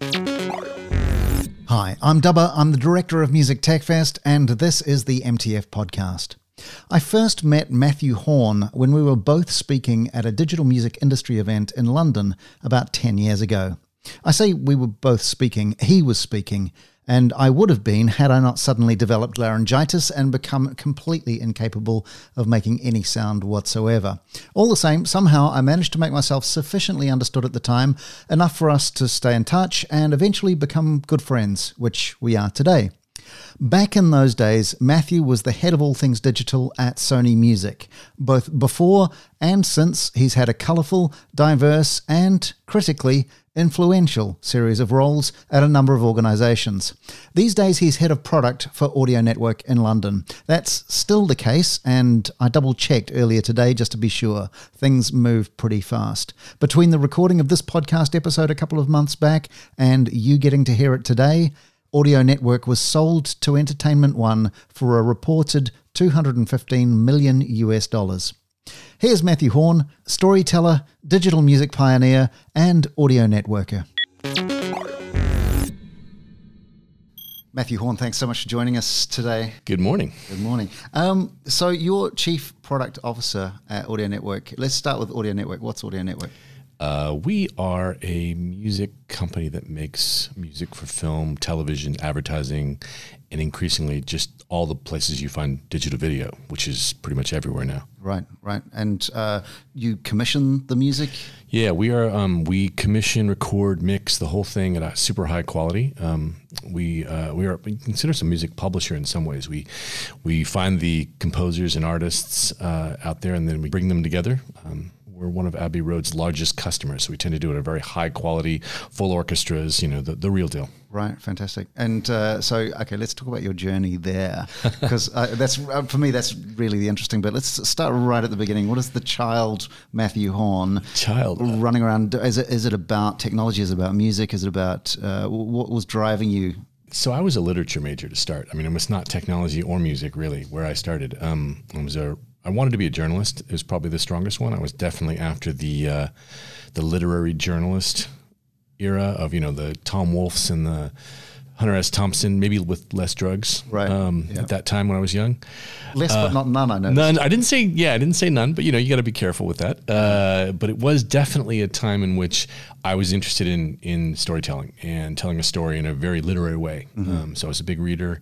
Hi, I'm Dubber, I'm the director of Music Tech Fest, and this is the MTF podcast. I first met Matthew Hawn when we were both speaking at a digital music industry event in London about 10 years ago. I say we were both speaking, he was speaking, and I would have been had I not suddenly developed laryngitis and become completely incapable of making any sound whatsoever. All the same, somehow I managed to make myself sufficiently understood at the time, enough for us to stay in touch and eventually become good friends, which we are today. Back in those days, Matthew was the head of all things digital at Sony Music. Both before and since, he's had a colourful, diverse, and critically influential series of roles at a number of organisations. These days, he's head of product for Audio Network in London. That's still the case, and I double checked earlier today just to be sure. Things move pretty fast. Between the recording of this podcast episode a couple of months back and you getting to hear it today, Audio Network was sold to Entertainment One for a reported 215 million US dollars. Here's Matthew Hawn, storyteller, digital music pioneer, and audio networker. Matthew Hawn, thanks so much for joining us today. Good morning. Good morning. Um, so, you're Chief Product Officer at Audio Network. Let's start with Audio Network. What's Audio Network? Uh, we are a music company that makes music for film, television, advertising, and increasingly just all the places you find digital video, which is pretty much everywhere now. Right, right. And uh, you commission the music? Yeah, we are. Um, we commission, record, mix the whole thing at a super high quality. Um, we uh, we are we consider some music publisher in some ways. We we find the composers and artists uh, out there, and then we bring them together. Um, we're one of Abbey Road's largest customers, so we tend to do it at a very high quality, full orchestras. You know, the the real deal. Right, fantastic. And uh, so, okay, let's talk about your journey there, because uh, that's uh, for me that's really the interesting bit. Let's start right at the beginning. What is the child Matthew Hawn child running around? Is it is it about technology? Is it about music? Is it about uh, what was driving you? So I was a literature major to start. I mean, it was not technology or music really where I started. Um, I was a I wanted to be a journalist. It was probably the strongest one. I was definitely after the uh, the literary journalist era of you know the Tom Wolfes and the Hunter S. Thompson, maybe with less drugs. Right. Um, yeah. At that time when I was young. Less, uh, but not none. I know. None. I didn't say. Yeah, I didn't say none. But you know, you got to be careful with that. Uh, but it was definitely a time in which I was interested in in storytelling and telling a story in a very literary way. Mm-hmm. Um, so I was a big reader.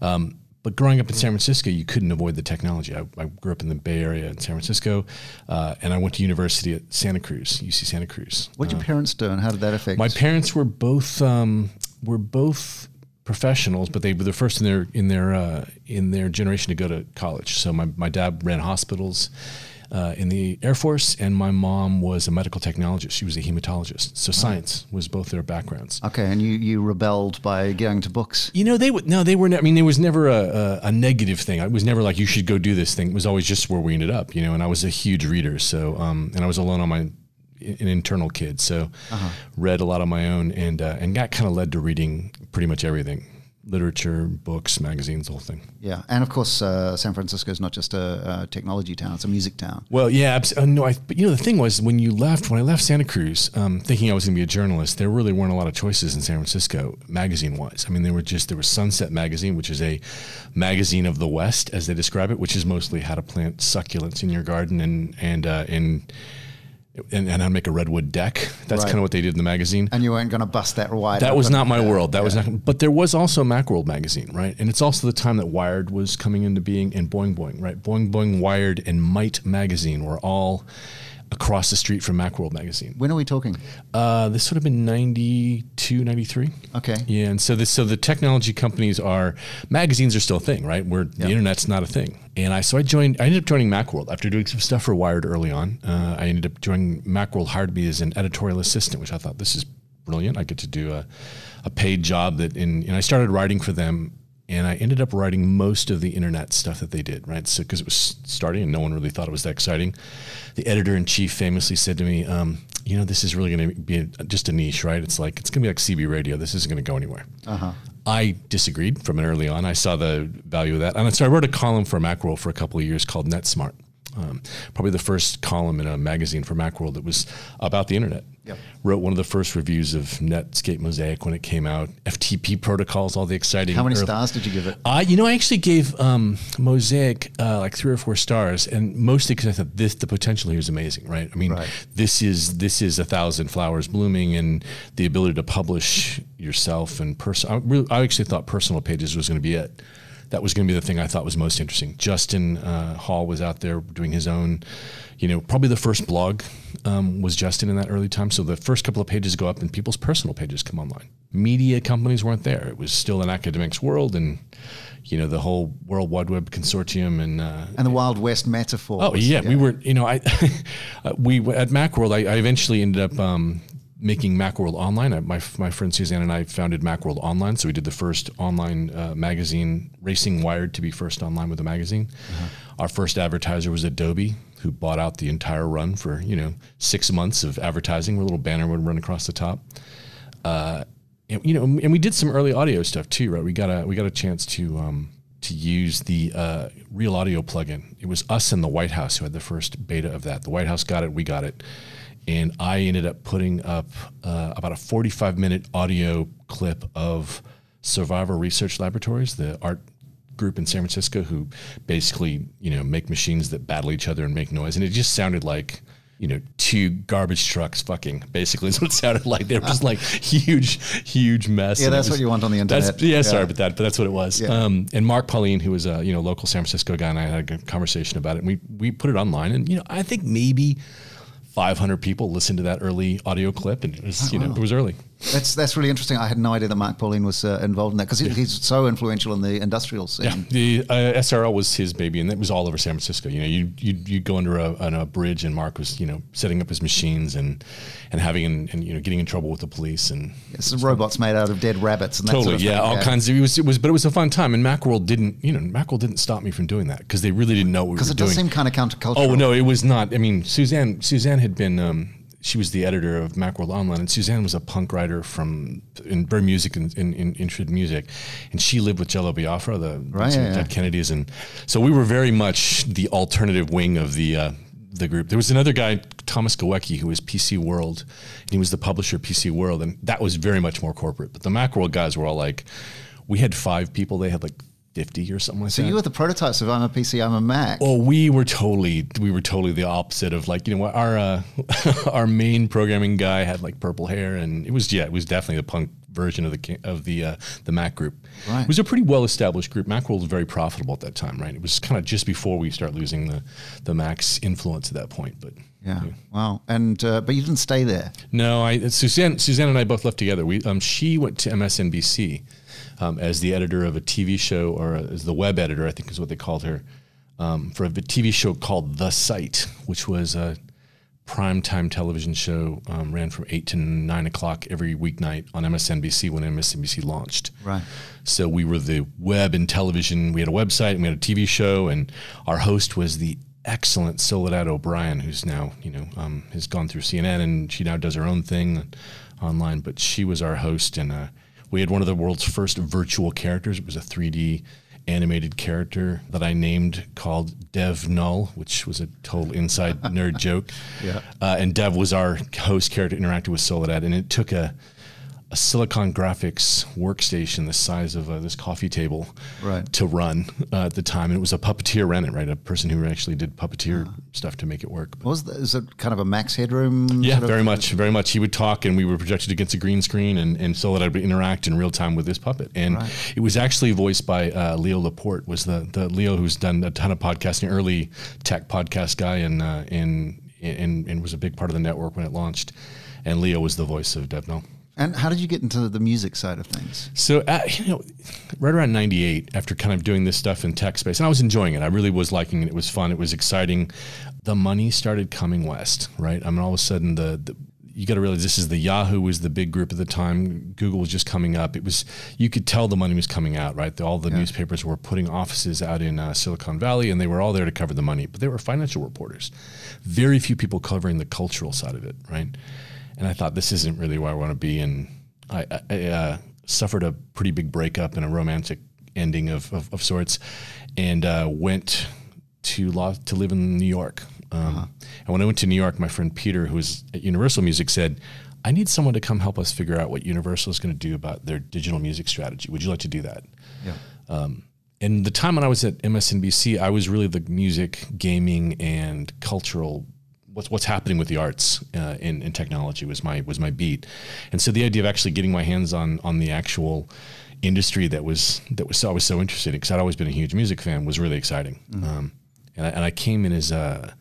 Um, but growing up in San Francisco, you couldn't avoid the technology. I, I grew up in the Bay Area in San Francisco, uh, and I went to university at Santa Cruz, UC Santa Cruz. What did uh, your parents do, and how did that affect? My parents were both um, were both professionals, but they were the first in their in their uh, in their generation to go to college. So my, my dad ran hospitals uh, in the Air Force, and my mom was a medical technologist. She was a hematologist. So science was both their backgrounds. Okay, and you, you rebelled by going to books. You know, they would no, they were. Ne- I mean, there was never a, a, a, negative thing. It was never like you should go do this thing. It was always just where we ended up. You know, and I was a huge reader. So, um, and I was alone on my an internal kid, so uh-huh. read a lot on my own, and uh, and got kind of led to reading pretty much everything literature, books, magazines, the whole thing. Yeah, and of course, uh, San Francisco is not just a, a, technology town; it's a music town. Well, yeah, uh, no, I, but you know, the thing was when you left, when I left Santa Cruz, um, thinking I was going to be a journalist, there really weren't a lot of choices in San Francisco, magazine-wise. I mean, there were just there was Sunset Magazine, which is a magazine of the West, as they describe it, which is mostly how to plant succulents in your garden and and uh, and and, and I'd make a redwood deck. That's right. kind of what they did in the magazine. And you weren't going to bust that wide. That was not my world. That yeah. was not. But there was also Macworld magazine, right? And it's also the time that Wired was coming into being, and Boing Boing, right? Boing Boing, Wired, and Might magazine were all across the street from Macworld magazine. When are we talking? Uh, this would have been 92, 93. Okay. Yeah, and so this, so the technology companies are magazines are still a thing, right? Where yep. the internet's not a thing. And I so I joined. I ended up joining MacWorld after doing some stuff for Wired early on. Uh, I ended up joining MacWorld hired me as an editorial assistant, which I thought this is brilliant. I get to do a, a paid job that in and I started writing for them and I ended up writing most of the internet stuff that they did, right? So because it was starting and no one really thought it was that exciting. The editor in chief famously said to me, um, "You know, this is really going to be a, just a niche, right? It's like it's going to be like CB radio. This isn't going to go anywhere." Uh-huh. I disagreed from an early on. I saw the value of that, and so I wrote a column for Macworld for a couple of years called NetSmart. Um, probably the first column in a magazine for Macworld that was about the internet. Yep. Wrote one of the first reviews of Netscape Mosaic when it came out. FTP protocols, all the exciting. Stuff. How many stars did you give it? I, you know, I actually gave um, Mosaic uh, like three or four stars, and mostly because I thought this the potential here is amazing, right? I mean, Right. this is this is a thousand flowers blooming, and the ability to publish yourself and person. I, really, I actually thought personal pages was going to be it. That was going to be the thing I thought was most interesting. Justin uh, Hall was out there doing his own. You know, probably the first blog um, was Justin in that early time. So the first couple of pages go up, and people's personal pages come online. Media companies weren't there. It was still an academics world, and you know the whole World Wide Web consortium and uh, And the Wild West metaphor. Oh was- yeah, we were. You know, I uh, we at MacWorld. I, I eventually ended up um, making MacWorld online. I, my my friend Suzanne and I founded MacWorld Online. So we did the first online uh, magazine, Racing Wired, to be first online with a magazine. Our first advertiser was Adobe, who bought out the entire run for you know six months of advertising. Where a little banner would run across the top. Uh, and, you know, and we did some early audio stuff too, right? We got a we got a chance to um, to use the uh, Real Audio plugin. It was us and the White House who had the first beta of that. The White House got it, we got it, and I ended up putting up uh, about a forty-five minute audio clip of Survival Research Laboratories, the art group in San Francisco, who basically you know make machines that battle each other and make noise, and it just sounded like you know, two garbage trucks fucking basically is what it sounded like. They were just like huge, huge mess. Yeah, that's what you want on the internet. yeah, sorry about that, but that's what it was. Yeah. Um, and Mark Pauline, who was a you know local San Francisco guy, and I had a conversation about it. And we we put it online, and you know, I think maybe 500 people listened to that early audio clip, and it was you know it was early. That's that's really interesting. I had no idea that Mark Pauline was uh, involved in that because he's so influential in the industrial scene. Yeah, the uh, SRL was his baby, and it was all over San Francisco. You know, you you you go under a, on a bridge, and Mark was you know setting up his machines and and having and, and you know getting in trouble with the police and It's robots made out of dead rabbits and that totally sort of yeah thing. all kinds of it was it was but it was a fun time and Macworld didn't you know Macworld didn't stop me from doing that because they really didn't know what we were Because it doing. does seem kind of countercultural. Oh no, it was not. I mean, Suzanne Suzanne had been um, she was the editor of Macworld Online, and Suzanne was a punk writer from in very music and in, in, in music, and she lived with Jello Biafra, the Right, yeah, yeah. Kennedys, and so we were very much the alternative wing of the. Uh, the group. There was another guy, Thomas Gowecki, who was PC World, and he was the publisher of PC World, and that was very much more corporate. But the Macworld guys were all like, we had five people; they had like fifty or something like So that. you were the prototypes of I'm a PC, I'm a Mac. Well, we were totally we were totally the opposite of like you know what our uh, our main programming guy had like purple hair and it was yeah it was definitely the punk version of the of the uh, the Mac group. Right. It was a pretty well established group. Macworld was very profitable at that time, right? It was kind of just before we start losing the the Mac's influence at that point, but. yeah. Wow. And uh, but you didn't stay there. No, I Suzanne Suzanne and I both left together. We um, she went to MSNBC um, as the editor of a TV show or as the web editor, I think is what they called her, um, for a TV show called The Site, which was a primetime television show um, ran from eight to nine o'clock every weeknight on MSNBC when MSNBC launched. Right. So we were the web and television. We had a website and we had a TV show, and our host was the excellent Soledad O'Brien, who's now you know um, has gone through CNN and she now does her own thing online. But she was our host, and uh, we had one of the world's first virtual characters. It was a 3D animated character that I named called Dev Null, which was a total inside nerd joke. Yeah. Uh, and Dev was our host character interacting with Soledad, and it took a a Silicon Graphics workstation the size of uh, this coffee table Right. to run uh, at the time. And it was a puppeteer ran it, right? A person who actually did puppeteer stuff to make it work. What was the, is it kind of a Max Headroom? Yeah, sort of- very much, very much. He would talk, and we were projected against a green screen, and and so that I would interact in real time with this puppet. And Right. it was actually voiced by uh, Leo Laporte, was the the Leo who's done a ton of podcasting, early tech podcast guy, and uh, and and and was a big part of the network when it launched. And Leo was the voice of DevNull. And how did you get into the music side of things? So, uh, you know, right around 98, after kind of doing this stuff in tech space, and I was enjoying it. I really was liking it. It was fun. It was exciting. The money started coming west, right? I mean, all of a sudden, the, the you got to realize this is the Yahoo was the big group at the time. Google was just coming up. It was you could tell the money was coming out, right? The, all the newspapers were putting offices out in uh, Silicon Valley, and they were all there to cover the money. But they were financial reporters. Very few people covering the cultural side of it, right? And I thought this isn't really where I want to be. And I, I, uh, suffered a pretty big breakup and a romantic ending of, of, of sorts, and uh, went to law, to live in New York. Um, uh-huh. And when I went to New York, my friend Peter, who was at Universal Music, said, "I need someone to come help us figure out what Universal is going to do about their digital music strategy. Would you like to do that?" Yeah. Um, and the time when I was at MSNBC, I was really the music, gaming, and cultural what's what's happening with the arts uh, in, in technology was my was my beat, and so the idea of actually getting my hands on on the actual industry that was that was I was so interested in because I'd always been a huge music fan was really exciting, mm-hmm. um, and I, and I came in as a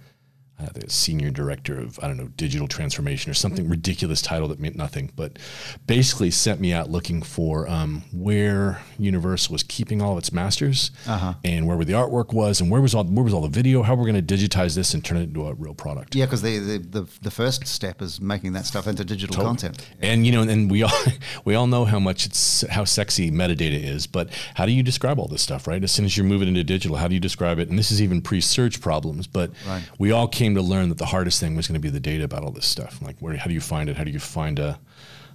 uh, the senior director of I don't know digital transformation or something ridiculous title that meant nothing, but basically sent me out looking for um, where Universal was keeping all of its masters uh-huh. and where, the artwork was and where was all where was all the video, how we're going to digitize this and turn it into a real product. Yeah, because the, the, the the first step is making that stuff into digital totally. content. And you know, and we all we all know how much it's how sexy metadata is, but how do you describe all this stuff, right? As soon as you're moving into digital, how do you describe it? And this is even pre-search problems, but right. we all came came to learn that the hardest thing was going to be the data about all this stuff. Like, where, how do you find it? How do you find uh,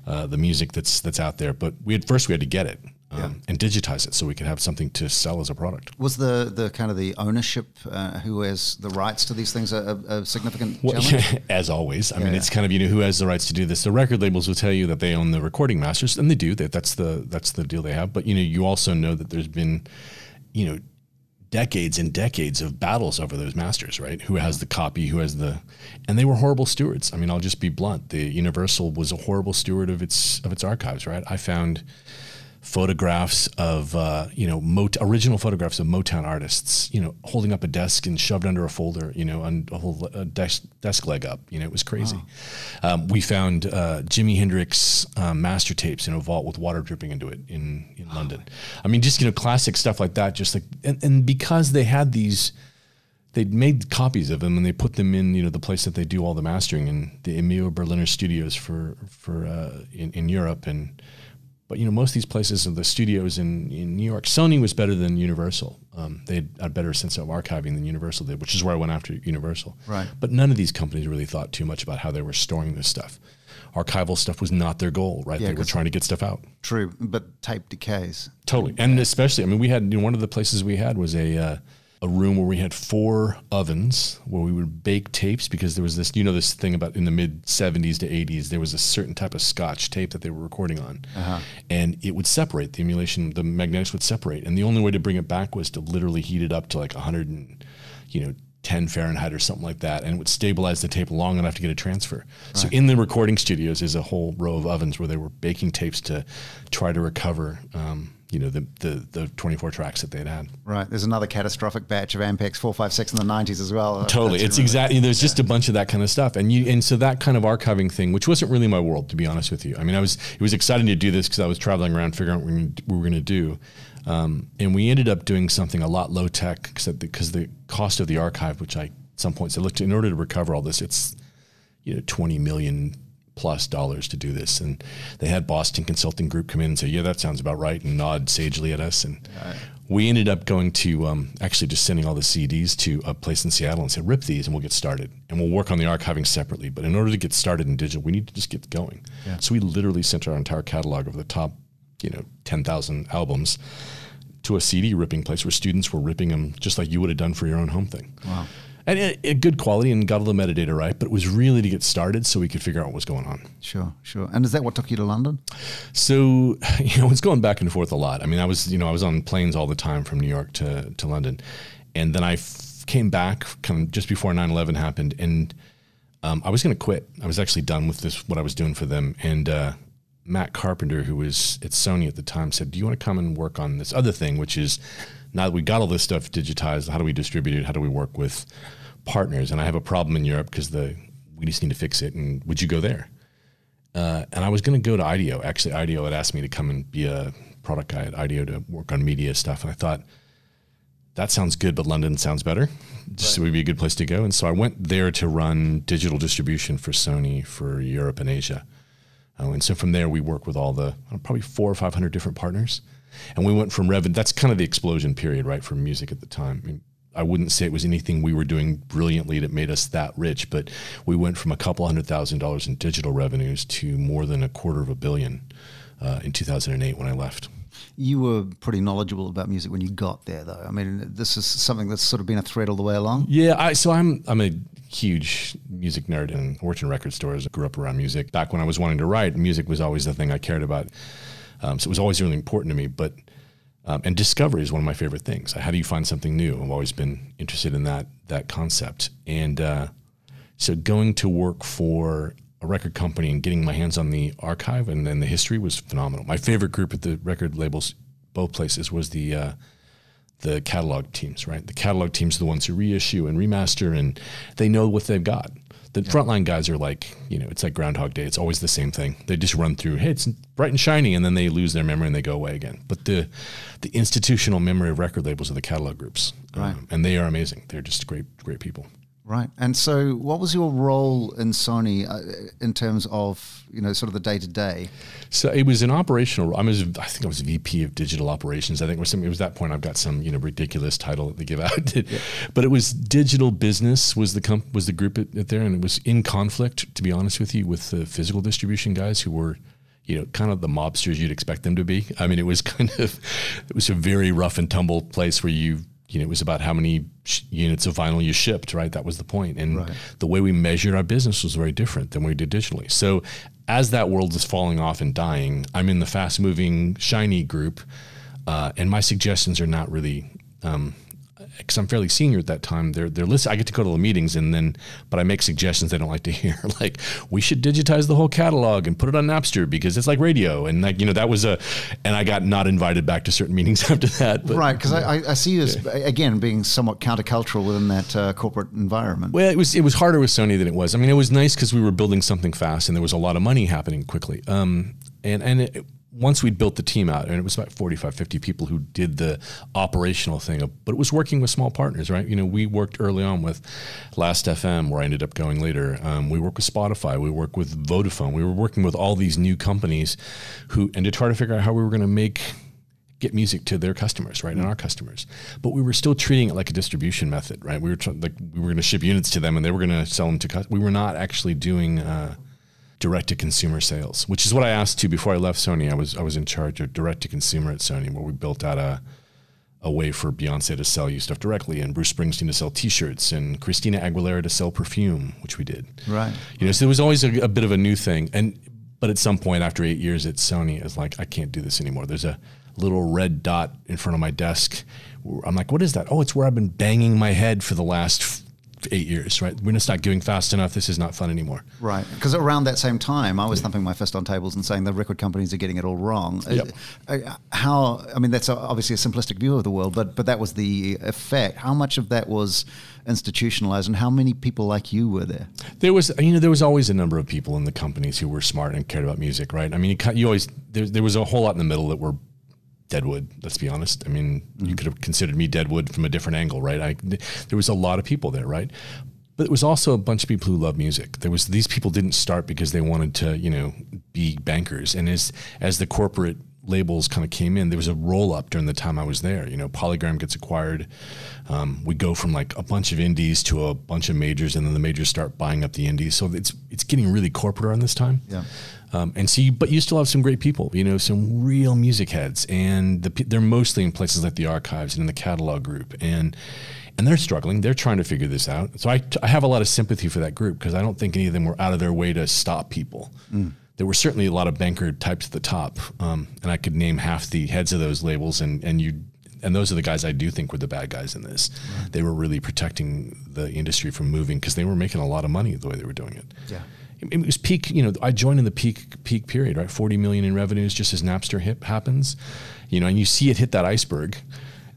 uh, the music that's that's out there? But we had first we had to get it. Um, yeah. and digitize it so we could have something to sell as a product. Was the the kind of the ownership, uh, who has the rights to these things, a, a significant well, challenge? as always, I yeah, mean, yeah. it's kind of you know who has the rights to do this. The record labels will tell you that they own the recording masters, and they do. That that's the that's the deal they have. But you know, you also know that there's been, you know, decades and decades of battles over those masters, right? Who has the copy, who has the and they were horrible stewards. I mean, I'll just be blunt. The Universal was a horrible steward of its of its archives, right? I found photographs of uh, you know Mot- original photographs of Motown artists, you know, holding up a desk and shoved under a folder, you know, a whole a desk, desk leg up. You know, it was crazy. Wow. Um, we found uh, Jimi Hendrix um, master tapes in a vault with water dripping into it in in oh. London. I mean, just you know, classic stuff like that. Just like and, and because they had these they'd made copies of them and they put them in you know the place that they do all the mastering in the Emil Berliner studios for for uh, in, in Europe and but you know, most of these places of the studios in, in New York, Sony was better than Universal. Um, they had a better sense of archiving than Universal did, which is where I went after Universal. Right. But none of these companies really thought too much about how they were storing this stuff. Archival stuff was not their goal, right? Yeah, they were trying to get stuff out. True, but tape decays. Totally, and especially, I mean, we had you know, one of the places we had was a. Uh, a room where we had four ovens where we would bake tapes because there was this, you know, this thing about in the mid 70s to 80s, there was a certain type of scotch tape that they were recording on. Uh-huh. And it would separate, the emulation, the magnetics would separate. And the only way to bring it back was to literally heat it up to like 100 and, you know, 10 Fahrenheit or something like that, and it would stabilize the tape long enough to get a transfer. Right. So in the recording studios is a whole row of ovens where they were baking tapes to try to recover um, you know the, the the 24 tracks that they'd had. Right. There's another catastrophic batch of Ampex 456 in the 90s as well. Totally. That's it's exactly there's yeah. just a bunch of that kind of stuff, and you and so that kind of archiving thing, which wasn't really my world to be honest with you. I mean, I was it was exciting to do this because I was traveling around figuring out what we were going to do. Um, and we ended up doing something a lot low tech because the cost of the archive, which I at some points I looked in order to recover all this, it's you know 20 million plus dollars to do this. And they had Boston Consulting Group come in and say, "Yeah, that sounds about right," and nod sagely at us. And right. we ended up going to um, actually just sending all the CDs to a place in Seattle and said, "Rip these, and we'll get started, and we'll work on the archiving separately." But in order to get started in digital, we need to just get going. Yeah. So we literally sent our entire catalog over the top, you know, ten thousand albums to a CD ripping place where students were ripping them just like you would have done for your own home thing. Wow and it, it, good quality and got all the metadata right, but it was really to get started so we could figure out what was going on. Sure, sure. And is that what took you to London? So, you know, it's going back and forth a lot. I mean, I was, you know, I was on planes all the time from New York to, to London. And then I f- came back kind of just before 9 11 happened. And um, I was going to quit. I was actually done with this, what I was doing for them. And uh, Matt Carpenter, who was at Sony at the time, said, Do you want to come and work on this other thing, which is now that we got all this stuff digitized, how do we distribute it? How do we work with partners? And I have a problem in Europe because the we just need to fix it. And would you go there? Uh, and I was going to go to IDEO. Actually, IDEO had asked me to come and be a product guy at IDEO to work on media stuff. And I thought, that sounds good, but London sounds better. Just right. would be a good place to go. And so I went there to run digital distribution for Sony for Europe and Asia. Uh, and so from there, we work with all the probably four or 500 different partners. And we went from revenue, that's kind of the explosion period, right, for music at the time. I, mean, I wouldn't say it was anything we were doing brilliantly that made us that rich, but we went from a couple hundred thousand dollars in digital revenues to more than a quarter of a billion uh, in 2008 when I left. You were pretty knowledgeable about music when you got there, though. I mean, this is something that's sort of been a thread all the way along. Yeah, I, so I'm I'm a huge music nerd and worked record stores. Grew up around music. Back when I was wanting to write, music was always the thing I cared about. Um, so it was always really important to me. But um, and discovery is one of my favorite things. How do you find something new? I've always been interested in that that concept. And uh, so going to work for a record company and getting my hands on the archive and then the history was phenomenal. My favorite group at the record labels, both places, was the uh, the catalog teams. Right, the catalog teams are the ones who reissue and remaster, and they know what they've got. The yeah. frontline guys are like, you know, it's like Groundhog Day. It's always the same thing. They just run through, hey, it's bright and shiny, and then they lose their memory and they go away again. But the the institutional memory of record labels are the catalog groups, right? Um, and they are amazing. They're just great, great people. Right. And so, what was your role in Sony uh, in terms of you know sort of the day to day? So it was an operational. I was, I think I was VP of digital operations. I think it was some, it was that point. I've got some you know ridiculous title that they give out, yeah. but it was digital business was the comp, was the group at, at there, and it was in conflict. To be honest with you, with the physical distribution guys who were you know, kind of the mobsters you'd expect them to be. I mean, it was kind of, it was a very rough and tumble place where you you know, it was about how many sh- units of vinyl you shipped, right? That was the point. And right. the way we measured our business was very different than we did digitally. So as that world is falling off and dying, I'm in the fast moving, shiny group. Uh, and my suggestions are not really um, because I'm fairly senior at that time, they're they're listen. I get to go to the meetings and then, but I make suggestions they don't like to hear. like we should digitize the whole catalog and put it on Napster because it's like radio. And like you know that was a, and I got not invited back to certain meetings after that. But, right, because I, I see you as again being somewhat countercultural within that uh, corporate environment. Well, it was it was harder with Sony than it was. I mean, it was nice because we were building something fast and there was a lot of money happening quickly. Um, and and it, once we'd built the team out, and it was about 45, 50 people who did the operational thing, but it was working with small partners, right? You know, we worked early on with Last FM, where I ended up going later. Um, we worked with Spotify, we worked with Vodafone, we were working with all these new companies who, and to try to figure out how we were going to make get music to their customers, right, and our customers. But we were still treating it like a distribution method, right? We were tr- like we were going to ship units to them, and they were going to sell them to. customers. we were not actually doing. Uh, direct to consumer sales, which is what I asked to before I left Sony. I was I was in charge of direct to consumer at Sony, where we built out a a way for Beyonce to sell you stuff directly, and Bruce Springsteen to sell T-shirts, and Christina Aguilera to sell perfume, which we did. Right. You know, so there was always a, a bit of a new thing, and but at some point after eight years at Sony, it's like I can't do this anymore. There's a little red dot in front of my desk. I'm like, what is that? Oh, it's where I've been banging my head for the last eight years, right? We're just not going fast enough. This is not fun anymore. Right. Because around that same time, I was thumping my fist on tables and saying the record companies are getting it all wrong. Yep. Uh, how, I mean, that's obviously a simplistic view of the world, but, but that was the effect. How much of that was institutionalized and how many people like you were there? There was, you know, there was always a number of people in the companies who were smart and cared about music, right? I mean, you, you always, there, there was a whole lot in the middle that were Deadwood. Let's be honest. I mean, mm-hmm. you could have considered me Deadwood from a different angle, right? I, there was a lot of people there, right? But it was also a bunch of people who love music. There was these people didn't start because they wanted to, you know, be bankers. And as as the corporate labels kind of came in, there was a roll up during the time I was there. You know, Polygram gets acquired. Um, we go from like a bunch of indies to a bunch of majors, and then the majors start buying up the indies. So it's it's getting really corporate around this time. Yeah. Um, and see, but you still have some great people, you know, some real music heads, and the, they're mostly in places like the archives and in the catalog group, and and they're struggling. They're trying to figure this out. So I, I have a lot of sympathy for that group because I don't think any of them were out of their way to stop people. Mm. There were certainly a lot of banker types at the top, um, and I could name half the heads of those labels, and and you and those are the guys I do think were the bad guys in this. Right. They were really protecting the industry from moving because they were making a lot of money the way they were doing it. Yeah it was peak. You know, I joined in the peak peak period, right? Forty million in revenues just as Napster hit happens. You know, and you see it hit that iceberg.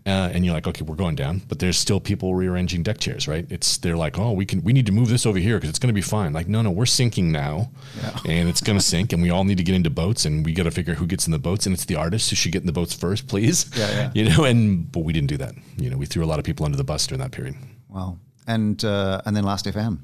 Uh, and you're like, okay, we're going down, but there's still people rearranging deck chairs, right? It's they're like, oh, we can, we need to move this over here because it's going to be fine. Like, no, no, we're sinking now, yeah. and it's going to sink, and we all need to get into boats, and we got to figure who gets in the boats, and it's the artists who should get in the boats first, please. Yeah, yeah. You know, and but we didn't do that. You know, we threw a lot of people under the bus during that period. Wow, and uh, and then Last FM.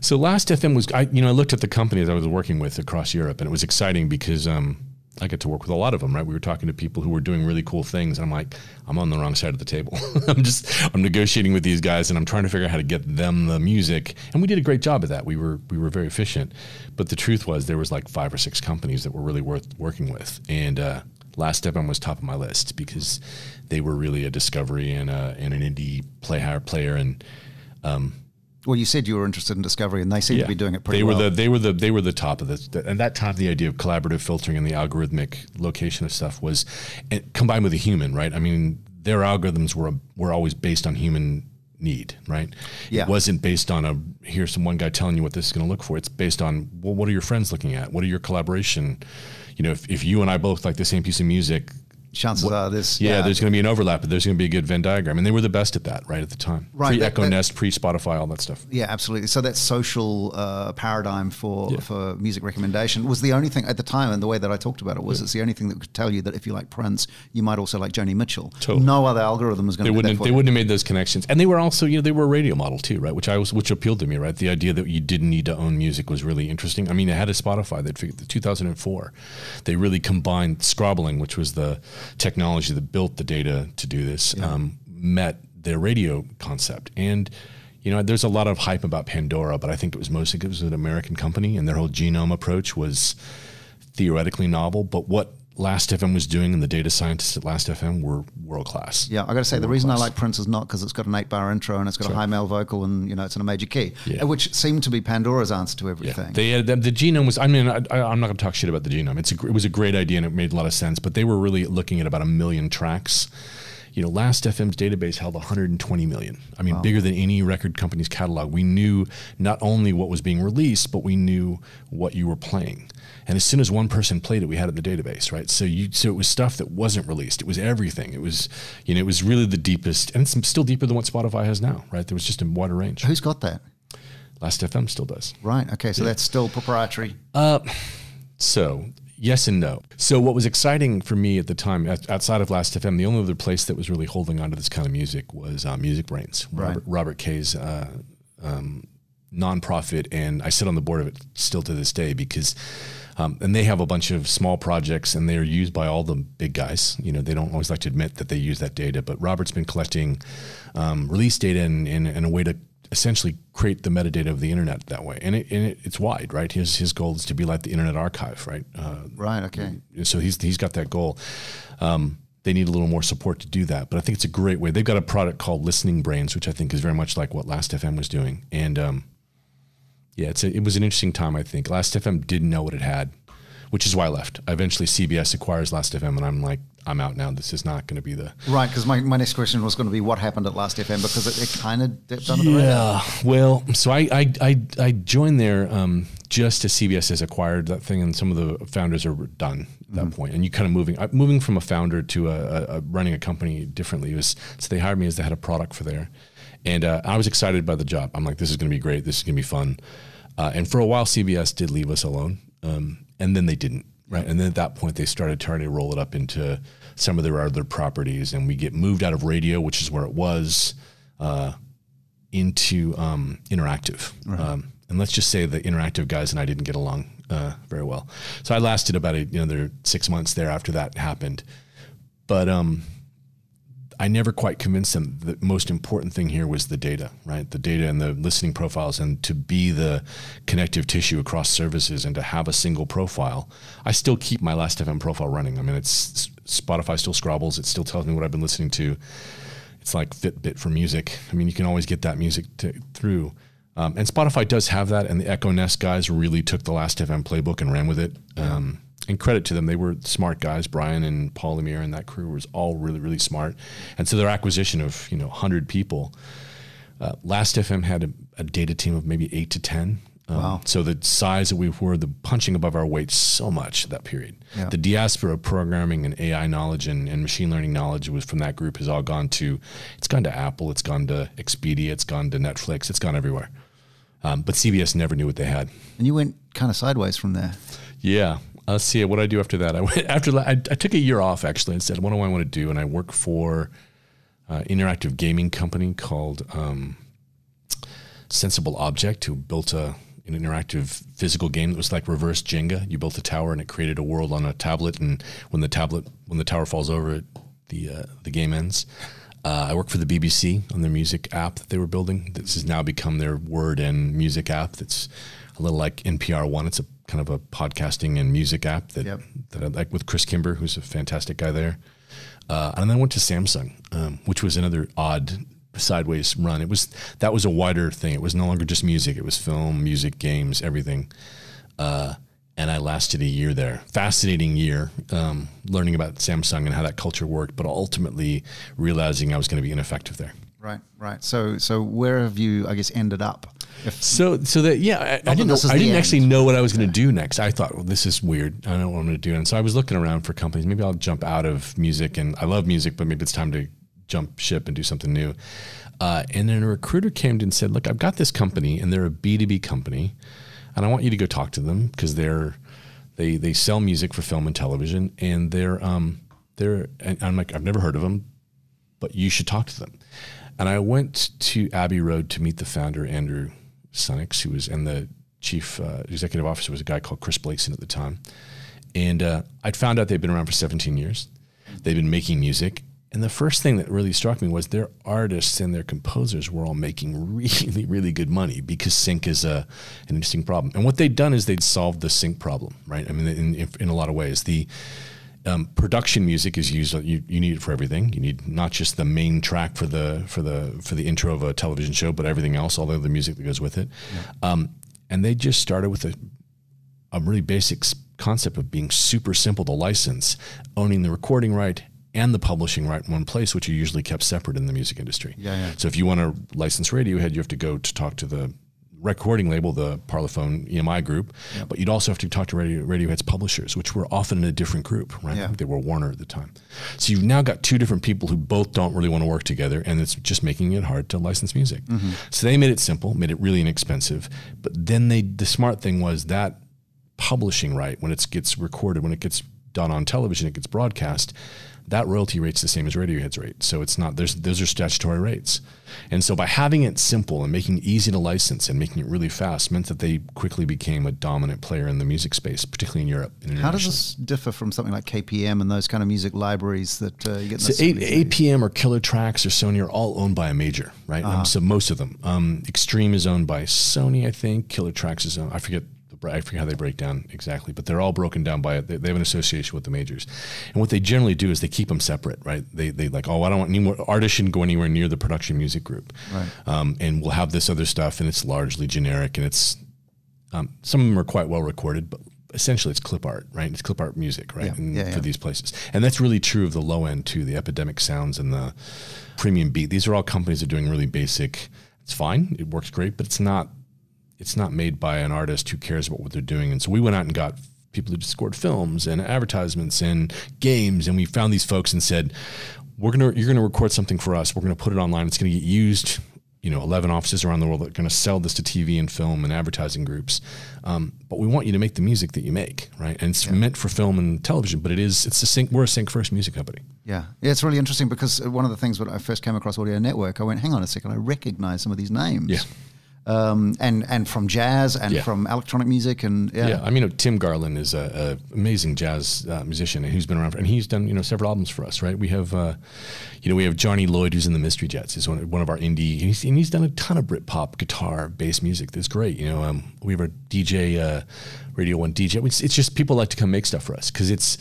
So Last FM was, I, you know, I looked at the companies I was working with across Europe, and it was exciting because um, I get to work with a lot of them. Right, we were talking to people who were doing really cool things, and I'm like, I'm on the wrong side of the table. I'm just, I'm negotiating with these guys, and I'm trying to figure out how to get them the music, and we did a great job of that. We were, we were very efficient, but the truth was there was like five or six companies that were really worth working with, and uh, Last FM was top of my list because they were really a discovery and, a, and an indie play player and. Um, well, you said you were interested in discovery, and they seem yeah, to be doing it pretty they were well. The, they were the they were the top of this. At that time, the idea of collaborative filtering and the algorithmic location of stuff was combined with a human, right? I mean, their algorithms were were always based on human need, right? Yeah. It wasn't based on a here's some one guy telling you what this is going to look for. It's based on well, what are your friends looking at? What are your collaboration? You know, if, if you and I both like the same piece of music, chances are this. Yeah, yeah there's going to be an overlap, but there's going to be a good Venn diagram, and they were the best at that right at the time. Right, pre Echo Nest, pre Spotify, all that stuff. Yeah, absolutely. So that social uh, paradigm for yeah. for music recommendation was the only thing at the time, and the way that I talked about it was yeah. it's the only thing that could tell you that if you like Prince, you might also like Joni Mitchell. Totally. No other algorithm was going to. They wouldn't. they wouldn't have made those connections, and they were also you know they were a radio model too, right? Which I was which appealed to me, right? The idea that you didn't need to own music was really interesting. I mean, they had a Spotify that figured 2004, they really combined scrobbling, which was the technology that built the data to do this yeah. um, met their radio concept. And you know, there's a lot of hype about Pandora, but I think it was mostly because it was an American company, and their whole genome approach was theoretically novel. But what Last FM was doing and the data scientists at Last FM were world class. Yeah, I got to say the reason class. I like Prince is not because it's got an eight bar intro and it's got a high male vocal and you know it's in a major key, yeah. which seemed to be Pandora's answer to everything. Yeah. They, uh, the, the, genome was. I mean, I, am not going to talk shit about the genome. It's a, it was a great idea and it made a lot of sense. But they were really looking at about a million tracks. You know, Last FM's database held 120 million. I mean, wow. bigger than any record company's catalog. We knew not only what was being released, but we knew what you were playing. And as soon as one person played it, we had it in the database, right? So you, so it was stuff that wasn't released. It was everything. It was, you know, it was really the deepest, and it's still deeper than what Spotify has now, right? There was just a wider range. Who's got that? Last FM still does. Right. Okay. So yeah. that's still proprietary. Uh, so yes and no. So what was exciting for me at the time, outside of Last FM, the only other place that was really holding on to this kind of music was uh, MusicBrainz, right. Robert, Robert Kaye's uh, um, nonprofit, and I sit on the board of it still to this day because um, and they have a bunch of small projects and they're used by all the big guys. You know, they don't always like to admit that they use that data, but Robert's been collecting um, release data in, in, in, a way to essentially create the metadata of the internet that way. And, it, and it, it's wide, right? His, his goal is to be like the Internet Archive, right? Uh, right, okay. So he's, he's got that goal. Um, they need a little more support to do that. But I think it's a great way. They've got a product called ListenBrainz, which I think is very much like what Last FM was doing. And um, yeah, it's a, it was an interesting time. I think Last FM didn't know what it had, which is why I left. Eventually, CBS acquires Last FM, and I'm like, I'm out now. This is not going to be the right. Because my, my next question was going to be what happened at Last FM because it, it kind of dipped under yeah, the radar. Yeah, well, so I I I, I joined there um, just as CBS has acquired that thing, and some of the founders are done at that mm-hmm. point. And you kind of moving uh, moving from a founder to a, a, a running a company differently was so they hired me as the head of product for there, and uh, I was excited by the job. I'm like, this is going to be great. This is going to be fun. Uh, and for a while, CBS did leave us alone, um, and then they didn't. Right, and then at that point, they started trying to roll it up into some of their other properties, and we get moved out of radio, which is where it was, uh, into um, interactive. Right. Um, and let's just say the interactive guys and I didn't get along uh, very well. So I lasted about a, another six months there after that happened. But um, I never quite convinced them the most important thing here was the data, right? The data and the listening profiles, and to be the connective tissue across services and to have a single profile. I still keep my Last FM profile running. I mean, it's Spotify still scrobbles. it still tells me what I've been listening to. It's like Fitbit for music. I mean, you can always get that music to, through. Um, and Spotify does have that, and the Echo Nest guys really took the Last FM playbook and ran with it. Um, and credit to them, they were smart guys. Brian and Paul Lamere and that crew was all really, really smart. And so their acquisition of you know 100 people, uh, Last FM had a, a, data team of maybe eight to 10. Um, wow. So the size that we were, the punching above our weight so much that period. Yeah. The diaspora of programming and AI knowledge and, and machine learning knowledge was from that group has all gone to, it's gone to Apple, it's gone to Expedia, it's gone to Netflix, it's gone everywhere. Um, but CBS never knew what they had. And you went kind of sideways from there. Yeah, let's see what I do after that. I went after I, I, took a year off actually and said, what do I want to do? And I work for an interactive gaming company called um, Sensible Object, who built a an interactive physical game that was like reverse Jenga. You built a tower and it created a world on a tablet, and when the tablet when the tower falls over, it, the uh, the game ends. Uh, I work for the BBC on their music app that they were building. This has now become their word and music app. That's a little like NPR One. It's a kind of a podcasting and music app that Yep. that I like with Chris Kimber, who's a fantastic guy there. Uh, and then I went to Samsung, um, which was another odd sideways run. It was that was a wider thing. It was no longer just music; it was film, music, games, everything. Uh, and I lasted a year there. Fascinating year, um, learning about Samsung and how that culture worked, but ultimately realizing I was going to be ineffective there. Right, right. So, so where have you, I guess, ended up? If, So, so that yeah, I, I didn't. Know, I didn't end. actually know what I was going to do next. I thought, well, this is weird. I don't know what I'm going to do. And so I was looking around for companies. Maybe I'll jump out of music, and I love music, but maybe it's time to jump ship and do something new. Uh, and then a recruiter came in and said, "Look, I've got this company, and they're a B two B company, and I want you to go talk to them because they're they they sell music for film and television, and they're um they're and I'm like I've never heard of them, but you should talk to them. And I went to Abbey Road to meet the founder, Andrew Sunnucks, who was, and the chief uh, executive officer was a guy called Chris Blakeson at the time. And uh, I'd found out they'd been around for 17 years. They'd been making music. And the first thing that really struck me was their artists and their composers were all making really, really good money because sync is a, an interesting problem. And what they'd done is they'd solved the sync problem, right? I mean, in, in a lot of ways. The um, production music is used. You, you need it for everything. You need not just the main track for the for the for the intro of a television show, but everything else, all the other music that goes with it. Um, and they just started with a a really basic concept of being super simple to license, owning the recording right and the publishing right in one place, which are usually kept separate in the music industry. Yeah, yeah. So if you want to license Radiohead, you have to go to talk to the recording label, the Parlophone EMI group, but you'd also have to talk to Radio, Radiohead's publishers, which were often in a different group, right? Yeah. They were Warner at the time. So you've now got two different people who both don't really want to work together, and it's just making it hard to license music. Mm-hmm. So they made it simple, made it really inexpensive. But then they, the smart thing was that publishing right when it gets recorded, when it gets done on television, it gets broadcast. That royalty rate's the same as Radiohead's rate, so it's not. There's those are statutory rates, and so by having it simple and making it easy to license and making it really fast meant that they quickly became a dominant player in the music space, particularly in Europe. and how does this differ from something like KPM and those kind of music libraries that uh, you get? So A- APM or Killer Tracks or Sony are all owned by a major, right? Um, so most of them. Um, Extreme is owned by Sony, I think. Killer Tracks is owned. I forget. I forget how they break down exactly, but they're all broken down by they, they have an association with the majors, and what they generally do is they keep them separate, right? They they like oh I don't want any more artists shouldn't go anywhere near the production music group, Right. um, and we'll have this other stuff, and it's largely generic, and it's um, some of them are quite well recorded, but essentially it's clip art, right? It's clip art music, right? Yeah, yeah, for yeah. these places, and that's really true of the low end too. The Epidemic Sounds and the Premium Beat. These are all companies that are doing really basic. It's fine, it works great, but it's not. It's not made by an artist who cares about what they're doing. And so we went out and got people who scored films and advertisements and games, and we found these folks and said, "We're gonna, you're gonna record something for us. We're gonna put it online. It's gonna get used." You know, 11 offices around the world that are going to sell this to TV and film and advertising groups. Um, but we want you to make the music that you make, right? And it's meant for film and television, but it is, it's a sync, we're a sync first music company. Yeah, yeah, it's really interesting because one of the things when I first came across Audio Network, I went, "Hang on a second, I recognize some of these names." Yeah. Um, and and from jazz and Yeah. from electronic music and yeah, Yeah, I mean, Tim Garland is a, a amazing jazz uh, musician who's been around, for, and he's done you know several albums for us, right? We have, uh, you know, we have Johnny Lloyd who's in the Mystery Jets. He's one, one of our indie, and he's, and he's done a ton of Britpop guitar, bass music. That's great. You know, um, we have a DJ, uh, Radio One DJ. It's, it's just people like to come make stuff for us because it's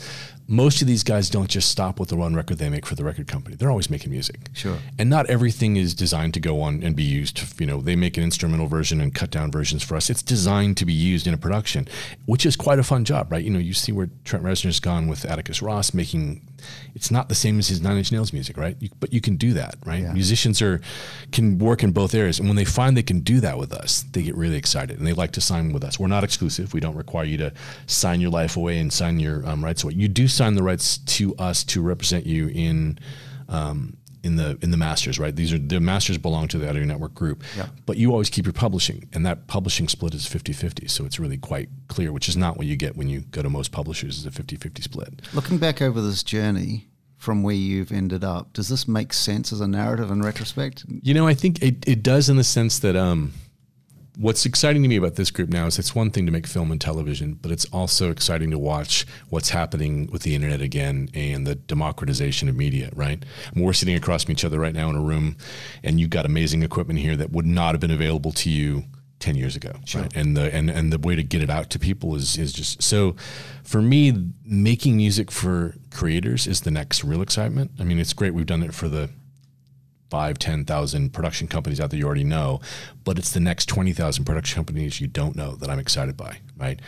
most of these guys don't just stop with the one record they make for the record company. They're always making music. Sure. And not everything is designed to go on and be used. You know, they make an instrumental version and cut down versions for us. It's designed to be used in a production, which is quite a fun job, right? You know, you see where Trent Reznor's gone with Atticus Ross making. It's not the same as his Nine Inch Nails music, right? You, but you can do that, right? Yeah. Musicians are can work in both areas, and when they find they can do that with us, they get really excited and they like to sign with us. We're not exclusive. We don't require you to sign your life away and sign your um, rights away. You do sign the rights to us to represent you in. Um, in the in the masters, right? These are the masters belong to the Audio Network group, Yeah. but you always keep your publishing, and that publishing split is 50-50, so it's really quite clear, which is not what you get when you go to most publishers is a 50-50 split. Looking back over this journey from where you've ended up, does this make sense as a narrative in retrospect? You know, I think it, it does in the sense that um, what's exciting to me about this group now is it's one thing to make film and television, but it's also exciting to watch what's happening with the internet again and the democratization of media, right? We're sitting across from each other right now in a room, and you've got amazing equipment here that would not have been available to you 10 years ago sure. right? and the and and the way to get it out to people is is just so for me making music for creators is the next real excitement i mean it's great we've done it for the five, 10,000 production companies out there you already know, but it's the next 20,000 production companies you don't know that I'm excited by, right?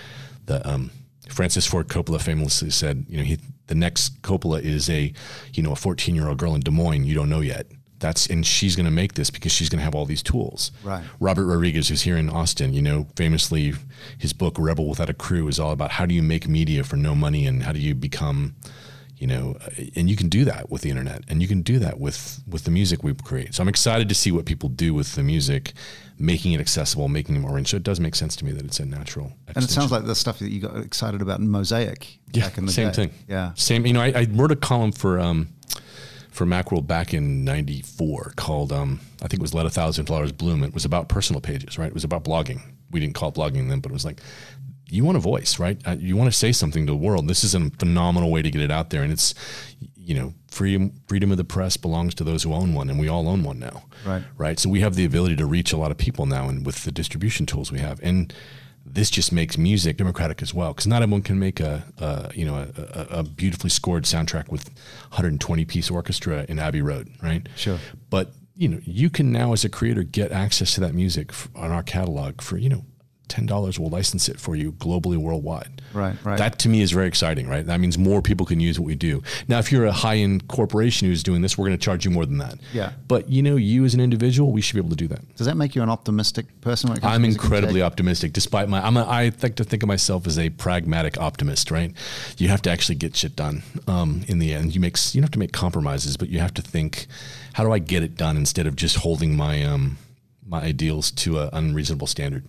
The, um, Francis Ford Coppola famously said, you know, he, the next Coppola is a, you know, a 14 year old girl in Des Moines you don't know yet that's and she's going to make this because she's going to have all these tools. Right. Robert Rodriguez, who's here in Austin, you know, famously, his book Rebel Without a Crew is all about how do you make media for no money and how do you become, you know, and you can do that with the internet and you can do that with with the music we create. So I'm excited to see what people do with the music, making it accessible, making it more rich. So it does make sense to me that it's a natural. Extension. And it sounds like the stuff that you got excited about in Mosaic yeah, back in the same day. thing. Yeah, same. You know, I, I wrote a column for. Um, for Macworld back in '94 called um, I think it was "Let a Thousand Flowers Bloom." It was about personal pages, right? It was about blogging. We didn't call it blogging then, but it was like you want a voice, right? Uh, you want to say something to the world. This is a phenomenal way to get it out there, and it's you know freedom freedom of the press belongs to those who own one, and we all own one now, right? Right. So we have the ability to reach a lot of people now, and with the distribution tools we have, and this just makes music democratic as well because not everyone can make a, a you know a, a, beautifully scored soundtrack with 120 piece orchestra in Abbey Road, right? Sure. But you know you can now as a creator get access to that music on our catalog for you know ten dollars will license it for you globally, worldwide. Right, right. That to me is very exciting, right? That means more people can use what we do. Now, if you're a high end corporation who's doing this, we're going to charge you more than that. Yeah. But you know, you as an individual, we should be able to do that. Does that make you an optimistic person? I'm incredibly optimistic, despite my. I'm a, I like to think of myself as a pragmatic optimist, right? You have to actually get shit done. Um, in the end, you make you don't have to make compromises, but you have to think, how do I get it done instead of just holding my um, my ideals to an unreasonable standard.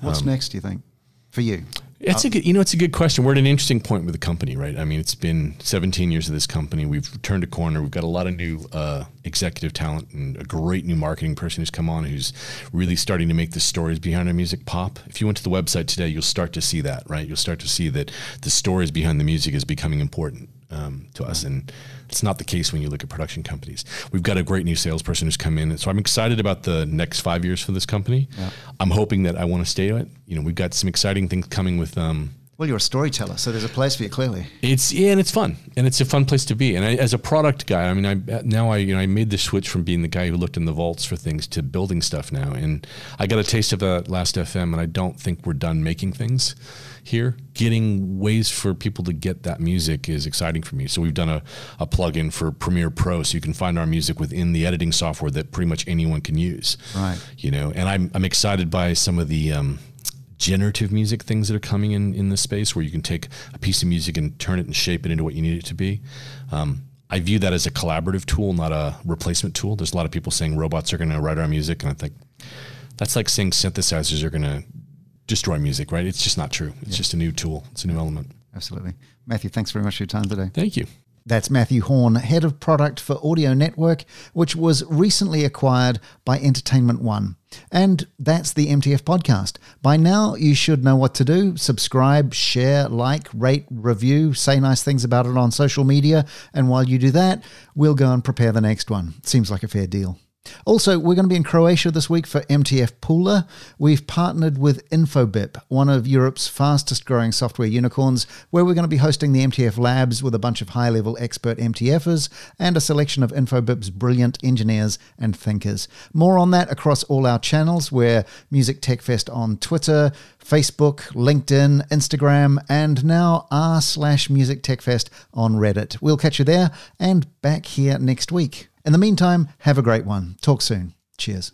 What's um, next? Do you think for you? It's a good, you know, it's a good question. We're at an interesting point with the company, right? I mean, it's been 17 years of this company. We've turned a corner. We've got a lot of new uh, executive talent and a great new marketing person who's come on, who's really starting to make the stories behind our music pop. If you went to the website today, you'll start to see that, right? You'll start to see that the stories behind the music is becoming important um, to us. And it's not the case when you look at production companies. We've got a great new salesperson who's come in. So I'm excited about the next five years for this company. Yeah. I'm hoping that I want to stay at it. You know, we've got some exciting things coming with. Um, well, you're a storyteller, so there's a place for you clearly. It's yeah, and it's fun, and it's a fun place to be. And I, as a product guy, I mean, I now I you know I made the switch from being the guy who looked in the vaults for things to building stuff now, and I got a taste of that Last.fm, and I don't think we're done making things here. Getting ways for people to get that music is exciting for me. So we've done a, a plugin for Premiere Pro, so you can find our music within the editing software that pretty much anyone can use. Right. You know, and I'm I'm excited by some of the. Um, generative music things that are coming in in this space where you can take a piece of music and turn it and shape it into what you need it to be um, I view that as a collaborative tool, not a replacement tool. There's a lot of people saying robots are going to write our music, and I think that's like saying synthesizers are going to destroy music, right? It's just not true. It's yeah. just a new tool. It's a new element. Absolutely. Matthew, thanks very much for your time today. Thank you. That's Matthew Hawn, head of product for Audio Network, which was recently acquired by Entertainment One. And that's the MTF podcast. By now, you should know what to do subscribe, share, like, rate, review, say nice things about it on social media. And while you do that, we'll go and prepare the next one. Seems like a fair deal. Also, we're going to be in Croatia this week for MTF Pula. We've partnered with Infobip, one of Europe's fastest growing software unicorns, where we're going to be hosting the MTF Labs with a bunch of high level expert MTFers and a selection of Infobip's brilliant engineers and thinkers. More on that across all our channels. We're Music Tech Fest on Twitter, Facebook, LinkedIn, Instagram, and now r slash Music Tech Fest on Reddit. We'll catch you there and back here next week. In the meantime, have a great one. Talk soon. Cheers.